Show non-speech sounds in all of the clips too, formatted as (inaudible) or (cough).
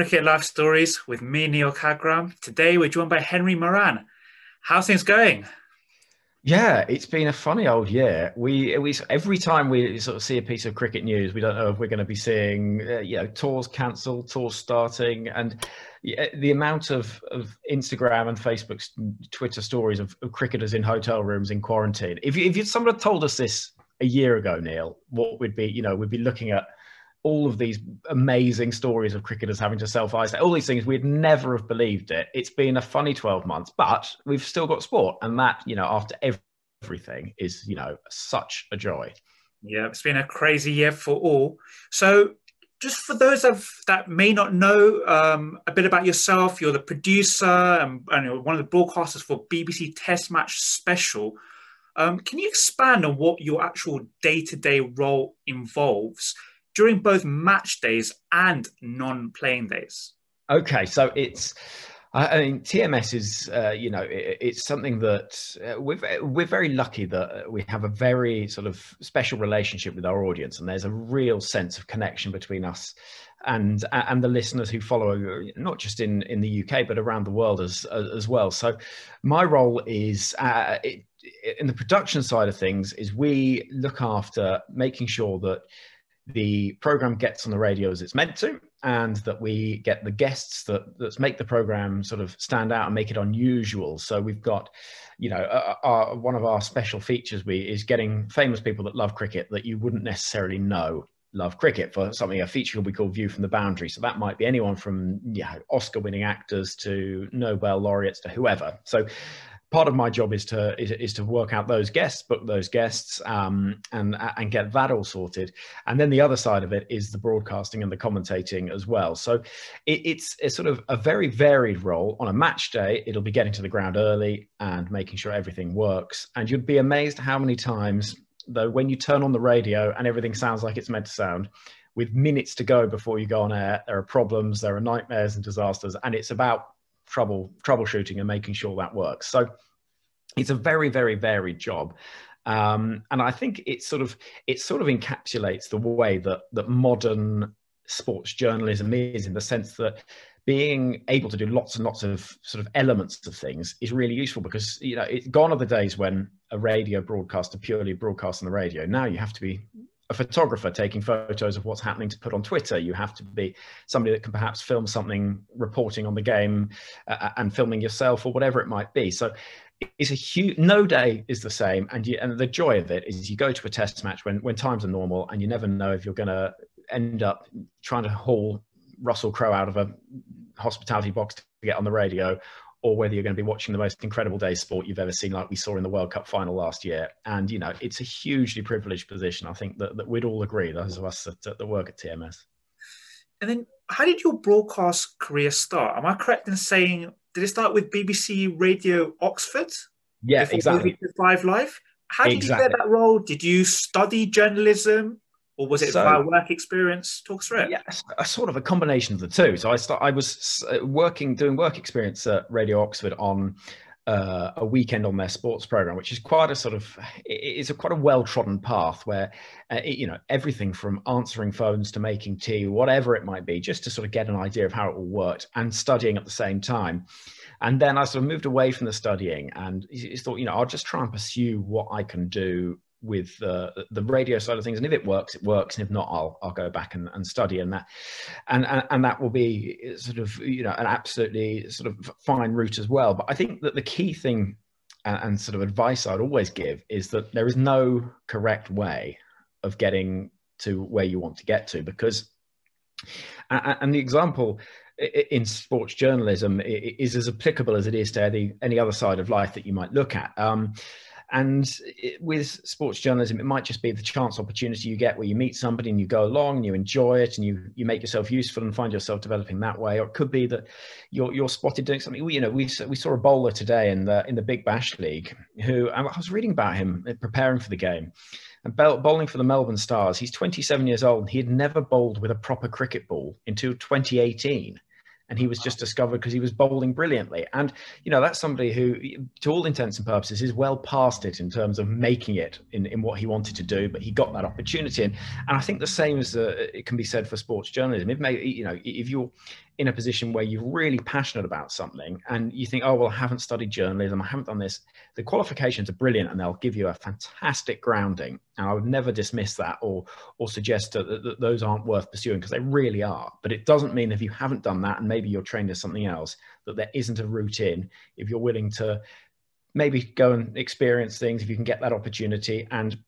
Cricket Life Stories with me, Neil Kagram. Today we're joined by Henry Moeran. How's things going? Yeah, it's been a funny old year. We we every time we sort of see a piece of cricket news, we don't know if we're going to be seeing uh, you know tours cancelled, tours starting, and the amount of, of Instagram and Facebook, Twitter stories of, of cricketers in hotel rooms in quarantine. If you, if you, someone had told us this a year ago, Neil, what we'd be you know we'd be looking at all of these amazing stories of cricketers having to self isolate, all these things, we'd never have believed it. It's been a funny 12 months, but we've still got sport. And that, you know, after everything is, you know, such a joy. Yeah, it's been a crazy year for all. So, just for those of that may not know um, a bit about yourself, you're the producer and, and one of the broadcasters for BBC Test Match Special. Um, can you expand on what your actual day-to-day role involves? During both match days and non-playing days? Okay, so it's. I mean, TMS is, uh, you know, it, it's something that uh, we're, we're very lucky that we have a very sort of special relationship with our audience, and there's a real sense of connection between us and and the listeners who follow, not just in in the UK but around the world as as well. So, my role is uh, it, in the production side of things is we look after making sure that the program gets on the radio as it's meant to, and that we get the guests that that make the program sort of stand out and make it unusual. So we've got, you know, uh, our, one of our special features we is getting famous people that love cricket that you wouldn't necessarily know love cricket for something a feature we call view from the boundary so that might be anyone from yeah oscar winning actors to nobel laureates to whoever so part of my job is to is, is to work out those guests, book those guests, um, and and get that all sorted. And then the other side of it is the broadcasting and the commentating as well. So it, it's it's sort of a very varied role. On a match day, it'll be getting to the ground early and making sure everything works. And you'd be amazed how many times though when you turn on the radio and everything sounds like it's meant to sound with minutes to go before you go on air there are problems there are nightmares and disasters and it's about trouble troubleshooting and making sure that works. So it's a very very varied job. Um, and I think it sort of it sort of encapsulates the way that that modern sports journalism is in the sense that being able to do lots and lots of sort of elements of things is really useful because you know it's gone are the days when a radio broadcaster purely broadcasts on the radio now you have to be a photographer taking photos of what's happening to put on Twitter. You have to be somebody that can perhaps film something reporting on the game uh, uh, and filming yourself or whatever it might be. So it's a huge, no day is the same. And you, and the joy of it is you go to a test match when, when times are normal and you never know if you're going to end up trying to haul Russell Crowe out of a hospitality box to get on the radio or whether you're going to be watching the most incredible day sport you've ever seen, like we saw in the World Cup final last year. And, you know, it's a hugely privileged position. I think that, that we'd all agree, those of us that, that work at TMS. And then, how did your broadcast career start? Am I correct in saying, did it start with BBC Radio Oxford? Yeah, exactly. Five Live. How did exactly. you get that role? Did you study journalism? Or was it so, via work experience? Talk through it. Yeah, a, sort of a combination of the two. So I start, I was uh, working, doing work experience at Radio Oxford on uh, a weekend on their sports program, which is quite a sort of it's a quite a well trodden path where uh, it, you know everything from answering phones to making tea, whatever it might be, just to sort of get an idea of how it all worked and studying at the same time. And then I sort of moved away from the studying and thought, you know, I'll just try and pursue what I can do with uh, the radio side of things and if it works it works and if not i'll i'll go back and, and study and that and, and, and that will be sort of you know an absolutely sort of fine route as well. But i think that the key thing and, and sort of advice i'd always give is that there is no correct way of getting to where you want to get to because and the example in sports journalism is as applicable as it is to any, any other side of life that you might look at. Um, and it, with sports journalism, it might just be the chance opportunity you get where you meet somebody and you go along and you enjoy it and you you make yourself useful and find yourself developing that way. Or it could be that you're you're spotted doing something. You know, we we saw a bowler today in the in the Big Bash League who I was reading about him uh, preparing for the game and bowling for the Melbourne Stars. He's 27 years old. And he had never bowled with a proper cricket ball until 2018 and he was just discovered because he was bowling brilliantly. And you know, that's somebody who, to all intents and purposes, is well past it in terms of making it in, in what he wanted to do. But he got that opportunity, and, and I think the same as uh, it can be said for sports journalism. It may, you know, if you're in a position where you're really passionate about something and you think, oh, well, I haven't studied journalism, I haven't done this, the qualifications are brilliant and they'll give you a fantastic grounding. And I would never dismiss that or, or suggest that, that those aren't worth pursuing because they really are. But it doesn't mean if you haven't done that and maybe you're trained as something else, that there isn't a route in if you're willing to maybe go and experience things, if you can get that opportunity. And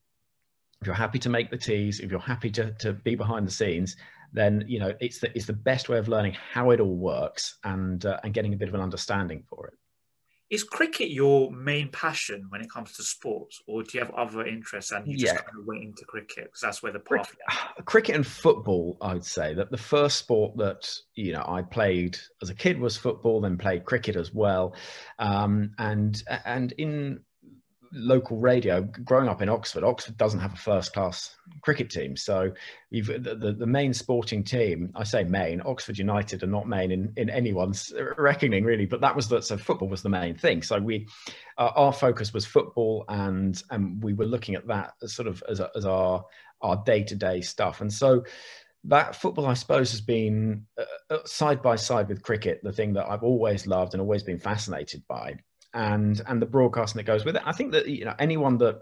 if you're happy to make the teas, if you're happy to, to be behind the scenes, then you know it's the it's the best way of learning how it all works and uh, and getting a bit of an understanding for it. Is cricket your main passion when it comes to sports, or do you have other interests and you just yeah. kind of went into cricket because that's where the path? (sighs) Cricket and football, I would say that the first sport that you know I played as a kid was football, then played cricket as well, um, and and in local radio growing up in oxford oxford doesn't have a first class cricket team. So the, the, the, main sporting team i say main oxford united are not main in, in anyone's reckoning really but that was that. so football was the main thing. So we uh, our focus was football and and we were looking at that as sort of as, a, as our our day-to-day stuff. And so that football, I suppose, has been uh, uh side by side with cricket, the thing that I've always loved and always been fascinated by and and the broadcasting that goes with it. I think that you know anyone that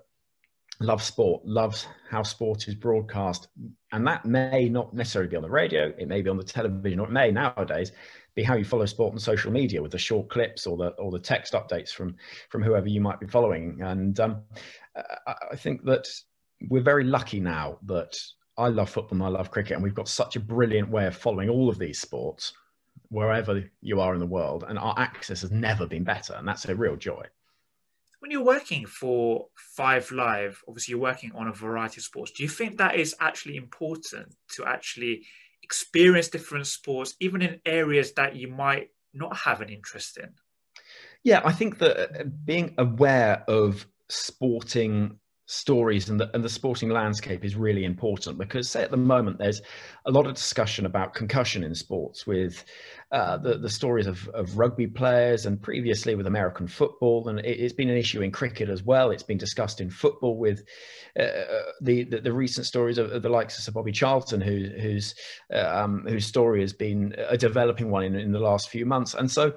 loves sport loves how sport is broadcast, and that may not necessarily be on the radio. It may be on the television, or it may nowadays be how you follow sport on social media with the short clips or the or the text updates from from whoever you might be following. And um, I think that we're very lucky now that I love football and I love cricket, and we've got such a brilliant way of following all of these sports wherever you are in the world, and our access has never been better, and that's a real joy. When you're working for Five Live, obviously you're working on a variety of sports. Do you think that is actually important to actually experience different sports, even in areas that you might not have an interest in? Yeah, I think that uh, being aware of sporting stories and the, and the sporting landscape is really important because say at the moment there's a lot of discussion about concussion in sports with uh, the, the stories of, of rugby players and previously with American football. And it, has been an issue in cricket as well. It's been discussed in football with uh, the, the, the recent stories of, of, the likes of Sir Bobby Charlton who, whose um, whose story has been a developing one in, in the last few months. And so uh,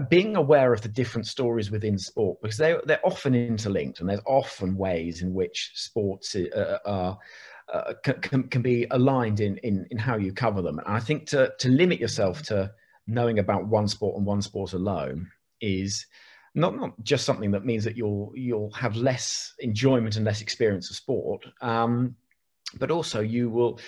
being aware of the different stories within sport because they they're often interlinked and there's often ways in which sports uh, uh, are uh, can, can be aligned in, in in how you cover them. And I think to to limit yourself to knowing about one sport and one sport alone is not not just something that means that you'll you'll have less enjoyment and less experience of sport. Um, but also you will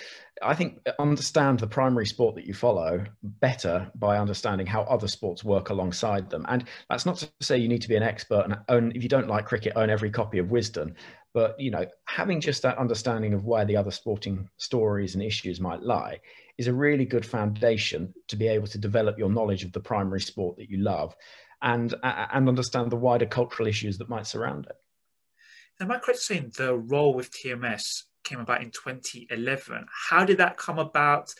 i think understand the primary sport that you follow better by understanding how other sports work alongside them and that's not to say you need to be an expert and own if you don't like cricket own every copy of Wisden. but you know having just that understanding of where the other sporting stories and issues might lie is a really good foundation to be able to develop your knowledge of the primary sport that you love and and understand the wider cultural issues that might surround it am I correct saying the role with TMS came about in 2011. How did that come about?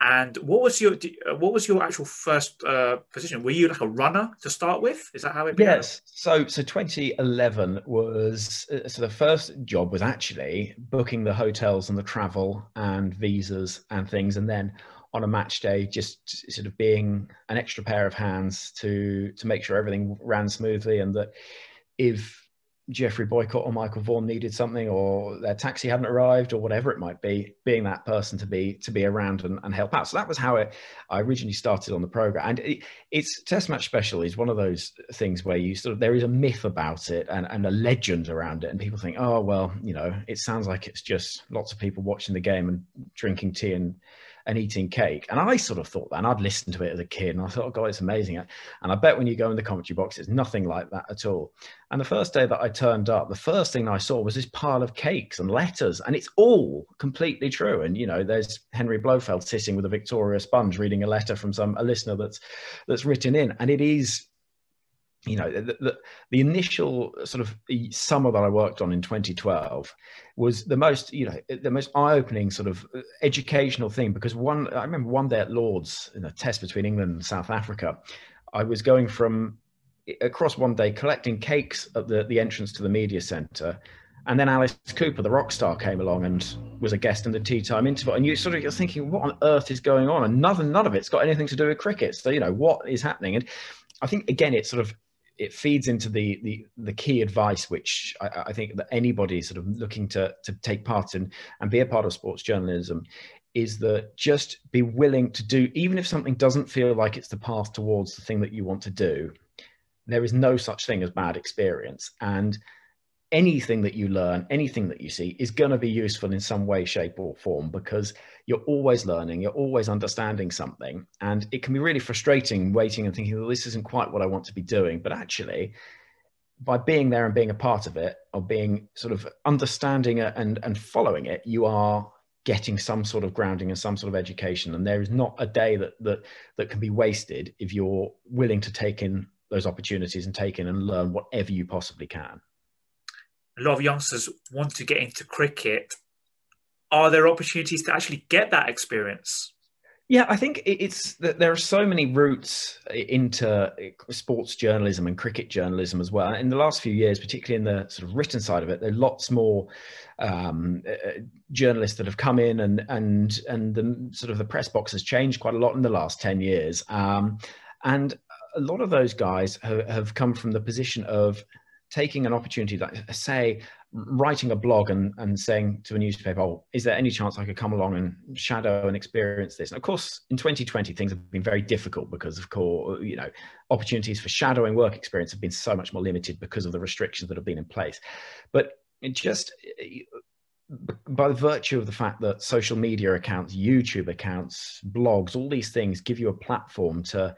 And what was your what was your actual first uh, position? Were you like a runner to start with? Is that how it began? Yes. So so 2011 was uh, so the first job was actually booking the hotels and the travel and visas and things, and then on a match day, just sort of being an extra pair of hands to to make sure everything ran smoothly, and that if Geoffrey Boycott or Michael Vaughan needed something, or their taxi hadn't arrived, or whatever it might be, being that person to be to be around and, and help out. So that was how it, I originally started on the program. And it, it's Test Match Special is one of those things where you sort of there is a myth about it and, and a legend around it, and people think, oh well, you know, it sounds like it's just lots of people watching the game and drinking tea and and eating cake. And I sort of thought that, and I'd listened to it as a kid, and I thought, oh God, it's amazing. And I bet when you go in the commentary box, it's nothing like that at all. And the first day that I turned up, the first thing I saw was this pile of cakes and letters, and it's all completely true. And you know, there's Henry Blofeld sitting with a Victoria sponge reading a letter from some a listener that's that's written in, and it is you know the, the, the, initial sort of summer that i worked on in 2012 was the most you know the most eye-opening sort of uh, educational thing because one i remember one day at Lord's in a test between england and south africa i was going from across one day collecting cakes at the, the entrance to the media center And then Alice Cooper, the rock star, came along and was a guest in the tea time interval. And you sort of you're thinking, what on earth is going on? And none, none of it's got anything to do with cricket. So, you know, what is happening? And I think, again, it's sort of, it feeds into the the, the key advice which I, I, think that anybody sort of looking to to take part in and be a part of sports journalism is that just be willing to do even if something doesn't feel like it's the path towards the thing that you want to do there is no such thing as bad experience. And anything that you learn, anything that you see is going to be useful in some way, shape, or form because you're always learning, you're always understanding something. And it can be really frustrating waiting and thinking, well, this isn't quite what I want to be doing. But actually, by being there and being a part of it, or being sort of understanding it and, and following it, you are getting some sort of grounding and some sort of education. And there is not a day that that that can be wasted if you're willing to take in those opportunities and take in and learn whatever you possibly can a lot of youngsters want to get into cricket. Are there opportunities to actually get that experience? Yeah, I think it's that there are so many routes into sports journalism and cricket journalism as well. In the last few years, particularly in the sort of written side of it, there are lots more um, uh, journalists that have come in, and and and the sort of the press box has changed quite a lot in the last ten years. Um, and a lot of those guys have, have come from the position of taking an opportunity like uh, say writing a blog and, and saying to a newspaper oh is there any chance i could come along and shadow and experience this? And of course in 2020 things have been very difficult because of course you know opportunities for shadowing work experience have been so much more limited because of the restrictions that have been in place. But it just uh, by virtue of the fact that social media accounts youtube accounts blogs all these things give you a platform to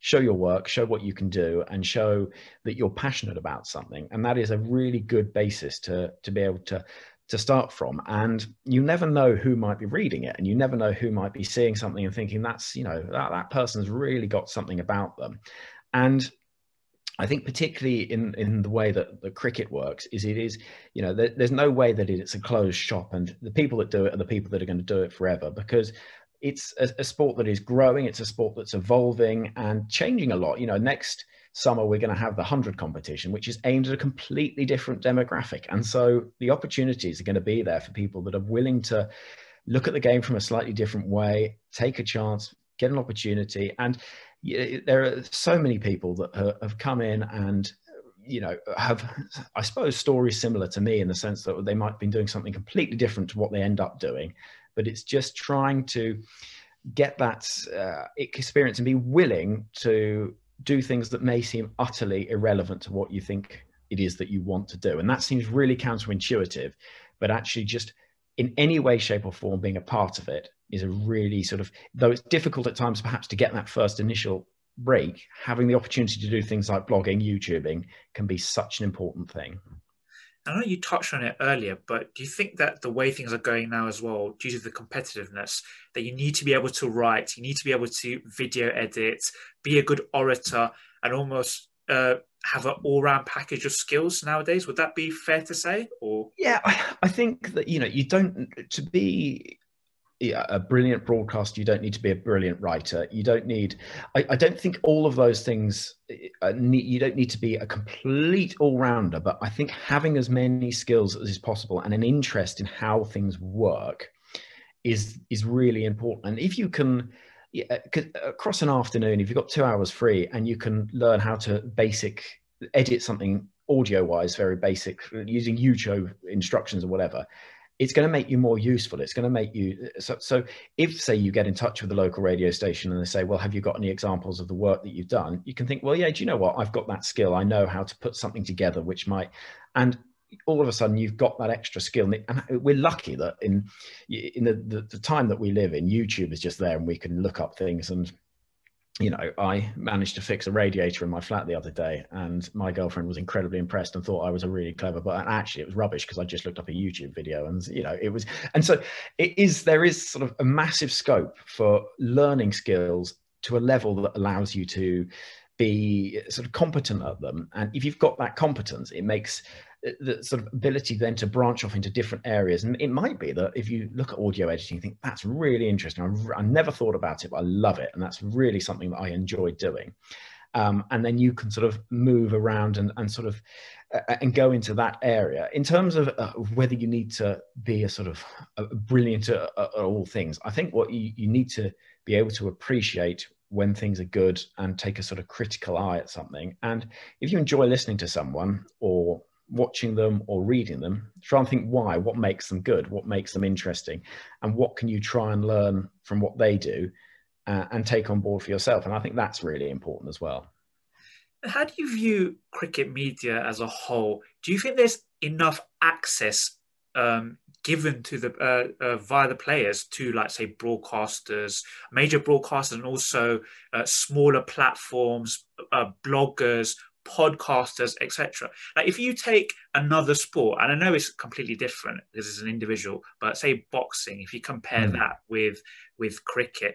show your work, show what you can do, and show that you're passionate about something. And that is a really good basis to to be able to to start from. And you never know who might be reading it, and you never know who might be seeing something and thinking that's you know that that person's really got something about them. And I think particularly in in the way that the cricket works is it is you know there, there's no way that it's a closed shop and the people that do it are the people that are going to do it forever because it's a, a, sport that is growing. It's a sport that's evolving and changing a lot. You know, next summer we're going to have the 100 competition, which is aimed at a completely different demographic. And so the opportunities are going to be there for people that are willing to look at the game from a slightly different way, take a chance, get an opportunity. And there are so many people that have come in and you know have i suppose stories similar to me in the sense that they might have been doing something completely different to what they end up doing but it's just trying to get that uh, experience and be willing to do things that may seem utterly irrelevant to what you think it is that you want to do. And that seems really counterintuitive, but actually just in any way, shape, or form, being a part of it is a really sort of, though it's difficult at times perhaps to get that first initial break, having the opportunity to do things like blogging, YouTubing can be such an important thing. I know you touched on it earlier, but do you think that the way things are going now as well, due to the competitiveness, that you need to be able to write, you need to be able to video edit, be a good orator, and almost uh, have an all-round package of skills nowadays? Would that be fair to say? Or yeah, I, I think that you know you don't to be a brilliant broadcaster, you don't need to be a brilliant writer. You don't need, I, I don't think all of those things, uh, you don't need to be a complete all rounder, but I think having as many skills as is possible and an interest in how things work is, is really important. And if you can, yeah, across an afternoon, if you've got two hours free and you can learn how to basic edit something audio wise, very basic, using YouTube instructions or whatever, it's going to make you more useful. It's going to make you so, so. If say you get in touch with the local radio station and they say, "Well, have you got any examples of the work that you've done?" You can think, "Well, yeah. Do you know what? I've got that skill. I know how to put something together, which might." And all of a sudden, you've got that extra skill. And we're lucky that in in the, the, the time that we live in, YouTube is just there, and we can look up things and you know, I managed to fix a radiator in my flat the other day, and my girlfriend was incredibly impressed and thought I was a really clever. But actually, it was rubbish because I just looked up a YouTube video, and you know, it was. And so, it is. There is sort of a massive scope for learning skills to a level that allows you to be sort of competent at them. And if you've got that competence, it makes the sort of ability then to branch off into different areas. And it might be that if you look at audio editing, you think that's really interesting. I, I never thought about it, but I love it. And that's really something that I enjoy doing. um, and then you can sort of move around and, and sort of uh, and go into that area in terms of uh, whether you need to be a sort of a brilliant at, at, all things i think what you, you need to be able to appreciate when things are good and take a sort of critical eye at something and if you enjoy listening to someone or watching them or reading them try and think why what makes them good what makes them interesting and what can you try and learn from what they do uh, and take on board for yourself and i think that's really important as well how do you view cricket media as a whole? Do you think there's enough access um, given to the uh, uh, via the players to, like, say, broadcasters, major broadcasters, and also uh, smaller platforms, uh, bloggers, podcasters, etc. Like, if you take another sport, and I know it's completely different because it's an individual, but say boxing, if you compare mm. that with with cricket,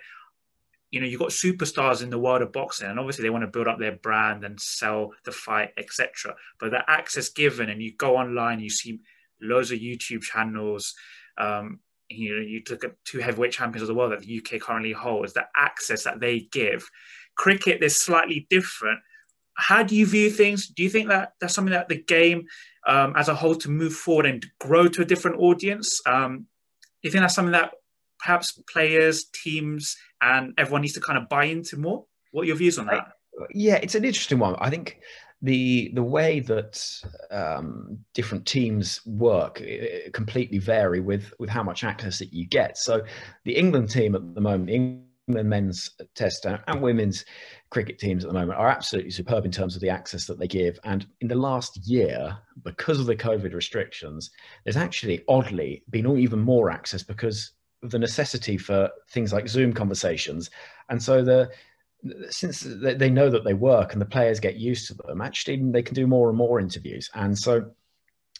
you know you've got superstars in the world of boxing and obviously they want to build up their brand and sell the fight etc but the access given and you go online you see loads of youtube channels um, you know you look at two heavyweight champions of the world that the uk currently holds the access that they give cricket is slightly different how do you view things do you think that that's something that the game um, as a whole to move forward and grow to a different audience um, do you think that's something that perhaps players, teams, and everyone needs to kind of buy into more? What are your views on that? Yeah, it's an interesting one. I think the the way that um, different teams work completely vary with with how much access that you get. So the England team at the moment, England men's test and women's cricket teams at the moment are absolutely superb in terms of the access that they give. And in the last year, because of the COVID restrictions, there's actually oddly been even more access because of the necessity for things like Zoom conversations. And so the since they know that they work and the players get used to them, actually they can do more and more interviews. And so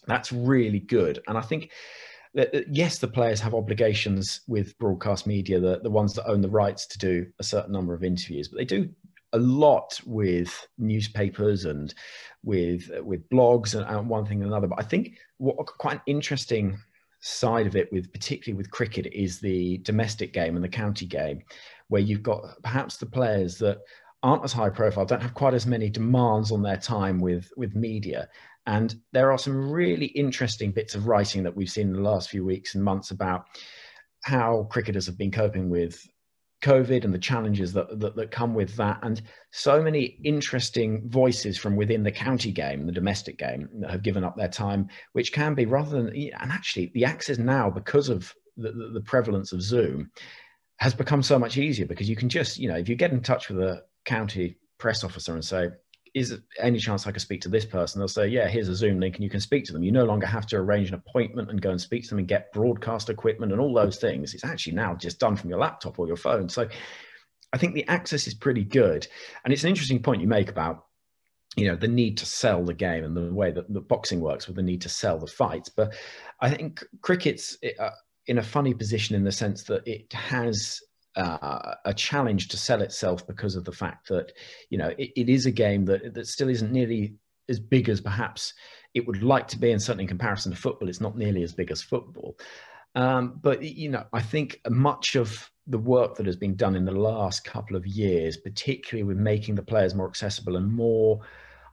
that's really good. And I think Uh, uh, yes, the players have obligations with broadcast media, the, the ones that own the rights to do a certain number of interviews, but they do a lot with newspapers and with uh, with blogs and, and one thing and another. But I think what quite an interesting side of it with particularly with cricket is the domestic game and the county game where you've got perhaps the players that aren't as high profile don't have quite as many demands on their time with with media and there are some really interesting bits of writing that we've seen in the last few weeks and months about how cricketers have been coping with COVID and the challenges that, that, that come with that, and so many interesting voices from within the county game, the domestic game, that have given up their time, which can be rather than and actually the access now because of the, the prevalence of Zoom has become so much easier because you can just you know if you get in touch with a county press officer and say is any chance I could speak to this person? They'll say, yeah, here's a Zoom link and you can speak to them. You no longer have to arrange an appointment and go and speak to them and get broadcast equipment and all those things. It's actually now just done from your laptop or your phone. So I think the access is pretty good. And it's an interesting point you make about, you know, the need to sell the game and the way that the boxing works with the need to sell the fights. But I think cricket's uh, in a funny position in the sense that it has uh, a challenge to sell itself because of the fact that you know it, it is a game that that still isn't nearly as big as perhaps it would like to be, and certainly in comparison to football, it's not nearly as big as football. Um, but you know, I think much of the work that has been done in the last couple of years, particularly with making the players more accessible and more,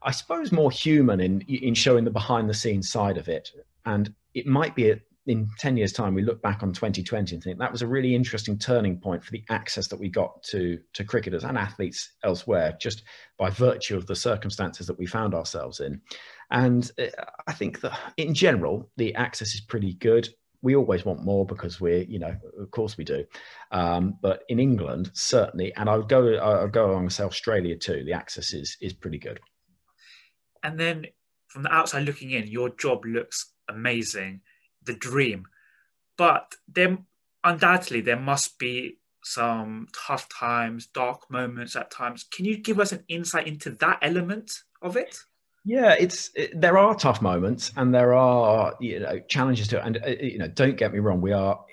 I suppose, more human in in showing the behind the scenes side of it. And it might be a, in 10 years time we look back on 2020 and think that was a really interesting turning point for the access that we got to to cricketers and athletes elsewhere just by virtue of the circumstances that we found ourselves in. And uh, i think that in general the access is pretty good. We always want more because we're you know of course we do. Um, but in england certainly and i would go i would go along and say australia too the access is is pretty good. And then from the outside looking in your job looks amazing the dream. But there undoubtedly there must be some tough times, dark moments at times. Can you give us an insight into that element of it? Yeah, it's it, there are tough moments and there are you know challenges to it. And uh, you know, don't get me wrong, we are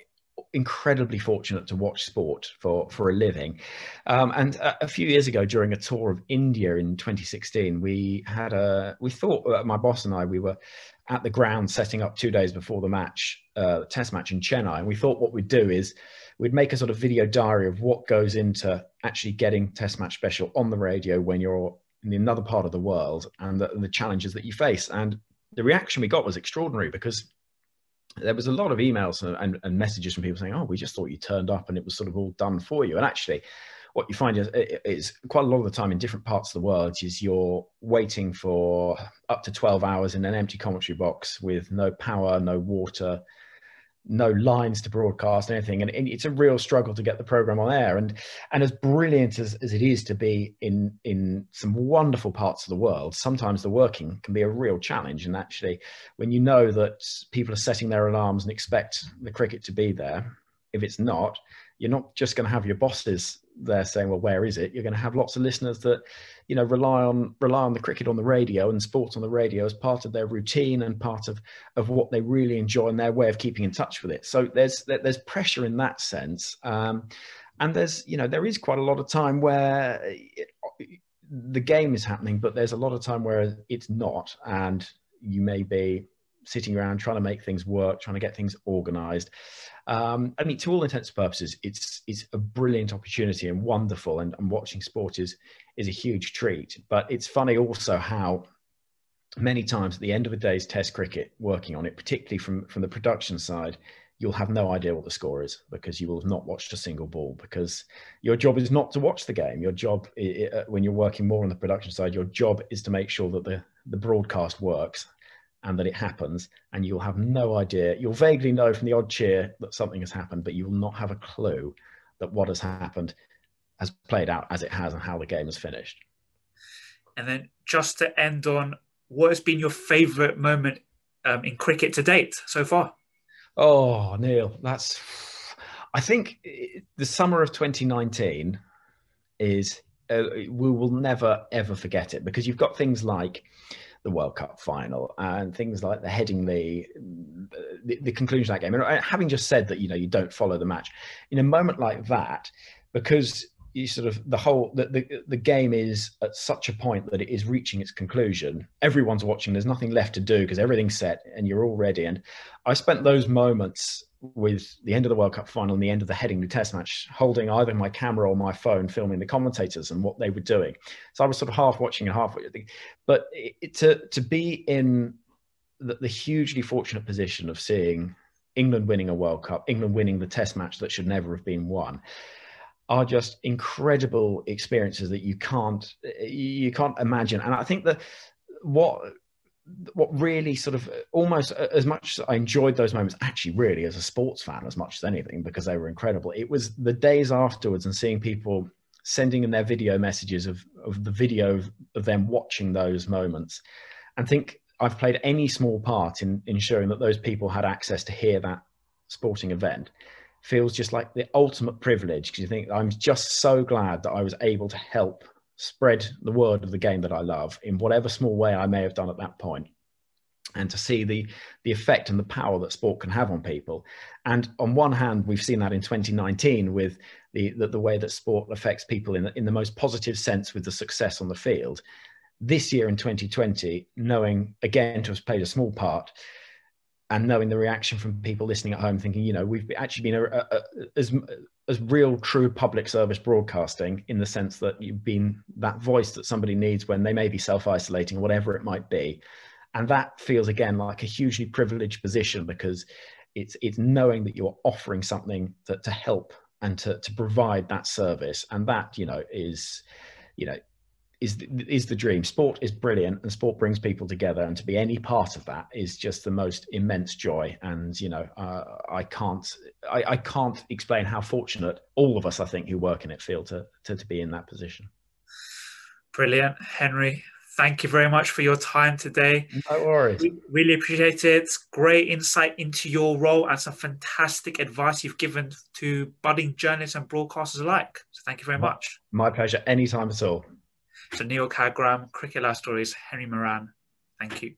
incredibly fortunate to watch sport for for a living. Um, and a, a, few years ago, during a tour of India in 2016, we had a we thought uh, my boss and I we were at the ground setting up two days before the match, uh, test match in Chennai, and we thought what we'd do is we'd make a sort of video diary of what goes into actually getting Test Match Special on the radio when you're in another part of the world and the, and the challenges that you face. And the reaction we got was extraordinary because there was a lot of emails and, and, messages from people saying, "Oh, we just thought you turned up and it was sort of all done for you." And actually, what you find is, is quite a lot of the time in different parts of the world is you're waiting for up to 12 hours in an empty commentary box with no power, no water, no lines to broadcast anything. And, it's a real struggle to get the program on air. And and as brilliant as, as it is to be in in some wonderful parts of the world sometimes the working can be a real challenge. And actually when you know that people are setting their alarms and expect the cricket to be there if it's not you're not just going to have your bosses there saying, "Well, where is it?" You're going to have lots of listeners that, you know, rely on rely on the cricket on the radio and sports on the radio as part of their routine and part of of what they really enjoy and their way of keeping in touch with it. So there's there's pressure in that sense, um, and there's you know there is quite a lot of time where it, the game is happening, but there's a lot of time where it's not, and you may be sitting around trying to make things work, trying to get things organized. Um, I mean, to all intents and purposes, it's it's a brilliant opportunity and wonderful, and, and watching sport is is a huge treat. But it's funny also how many times at the end of a day's Test cricket, working on it, particularly from from the production side, you'll have no idea what the score is because you will have not watched a single ball because your job is not to watch the game. Your job, when you're working more on the production side, your job is to make sure that the the broadcast works and that it happens, and you'll have no idea. You'll vaguely know from the odd cheer that something has happened, but you will not have a clue that what has happened has played out as it has and how the game has finished. And then just to end on, what has been your favourite moment um, in cricket to date so far? Oh, Neil, that's. I think the summer of 2019 is. Uh, we will never ever forget it because you've got things like the World Cup final and things like the Headingley, the, the conclusion of that game. And uh, having just said that, you know, you don't follow the match, in a moment like that, because you sort of the whole the, the, the game is at such a point that it is reaching its conclusion everyone's watching there's nothing left to do because everything's set and you're all ready and i spent those moments with the end of the World Cup final and the end of the heading the Test match, holding either my camera or my phone, filming the commentators and what they were doing. So I was sort of half watching and half watching. But it, to to be in the, the, hugely fortunate position of seeing England winning a World Cup, England winning the Test match that should never have been won, are just incredible experiences that you can't you can't imagine. And I think that what what really sort of almost as much as I enjoyed those moments, actually, really as a sports fan, as much as anything, because they were incredible. It was the days afterwards and seeing people sending in their video messages of, of the video of, of them watching those moments and think I've played any small part in ensuring that those people had access to hear that sporting event feels just like the ultimate privilege because you think I'm just so glad that I was able to help spread the word of the game that I love in whatever small way I may have done at that point. And to see the the effect and the power that sport can have on people. And on one hand we've seen that in 2019 with the the, the way that sport affects people in the, in the most positive sense with the success on the field. This year in 2020 knowing again to have played a small part and knowing the reaction from people listening at home thinking you know we've actually been a, a, a, as as real true public service broadcasting in the sense that you've been that voice that somebody needs when they may be self-isolating or whatever it might be. And that feels again like a hugely privileged position because it's it's knowing that you're offering something to, to help and to, to provide that service. And that you know is you know is is the dream. Sport is brilliant, and sport brings people together. And to be any part of that is just the most immense joy. And you know, uh, I can't I, I, can't explain how fortunate all of us, I think, who work in it, feel to to, to be in that position. Brilliant, Henry. Thank you very much for your time today. No worries. We really appreciate it. Great insight into your role and some fantastic advice you've given to budding journalists and broadcasters alike. So thank you very much. My pleasure. Anytime at all. So Neil Kagram, Cricket Life Stories, Henry Moeran. Thank you.